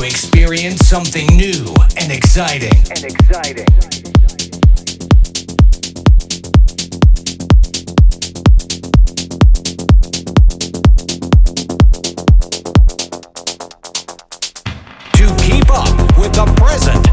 to experience something new and exciting. And exciting. To keep up with the present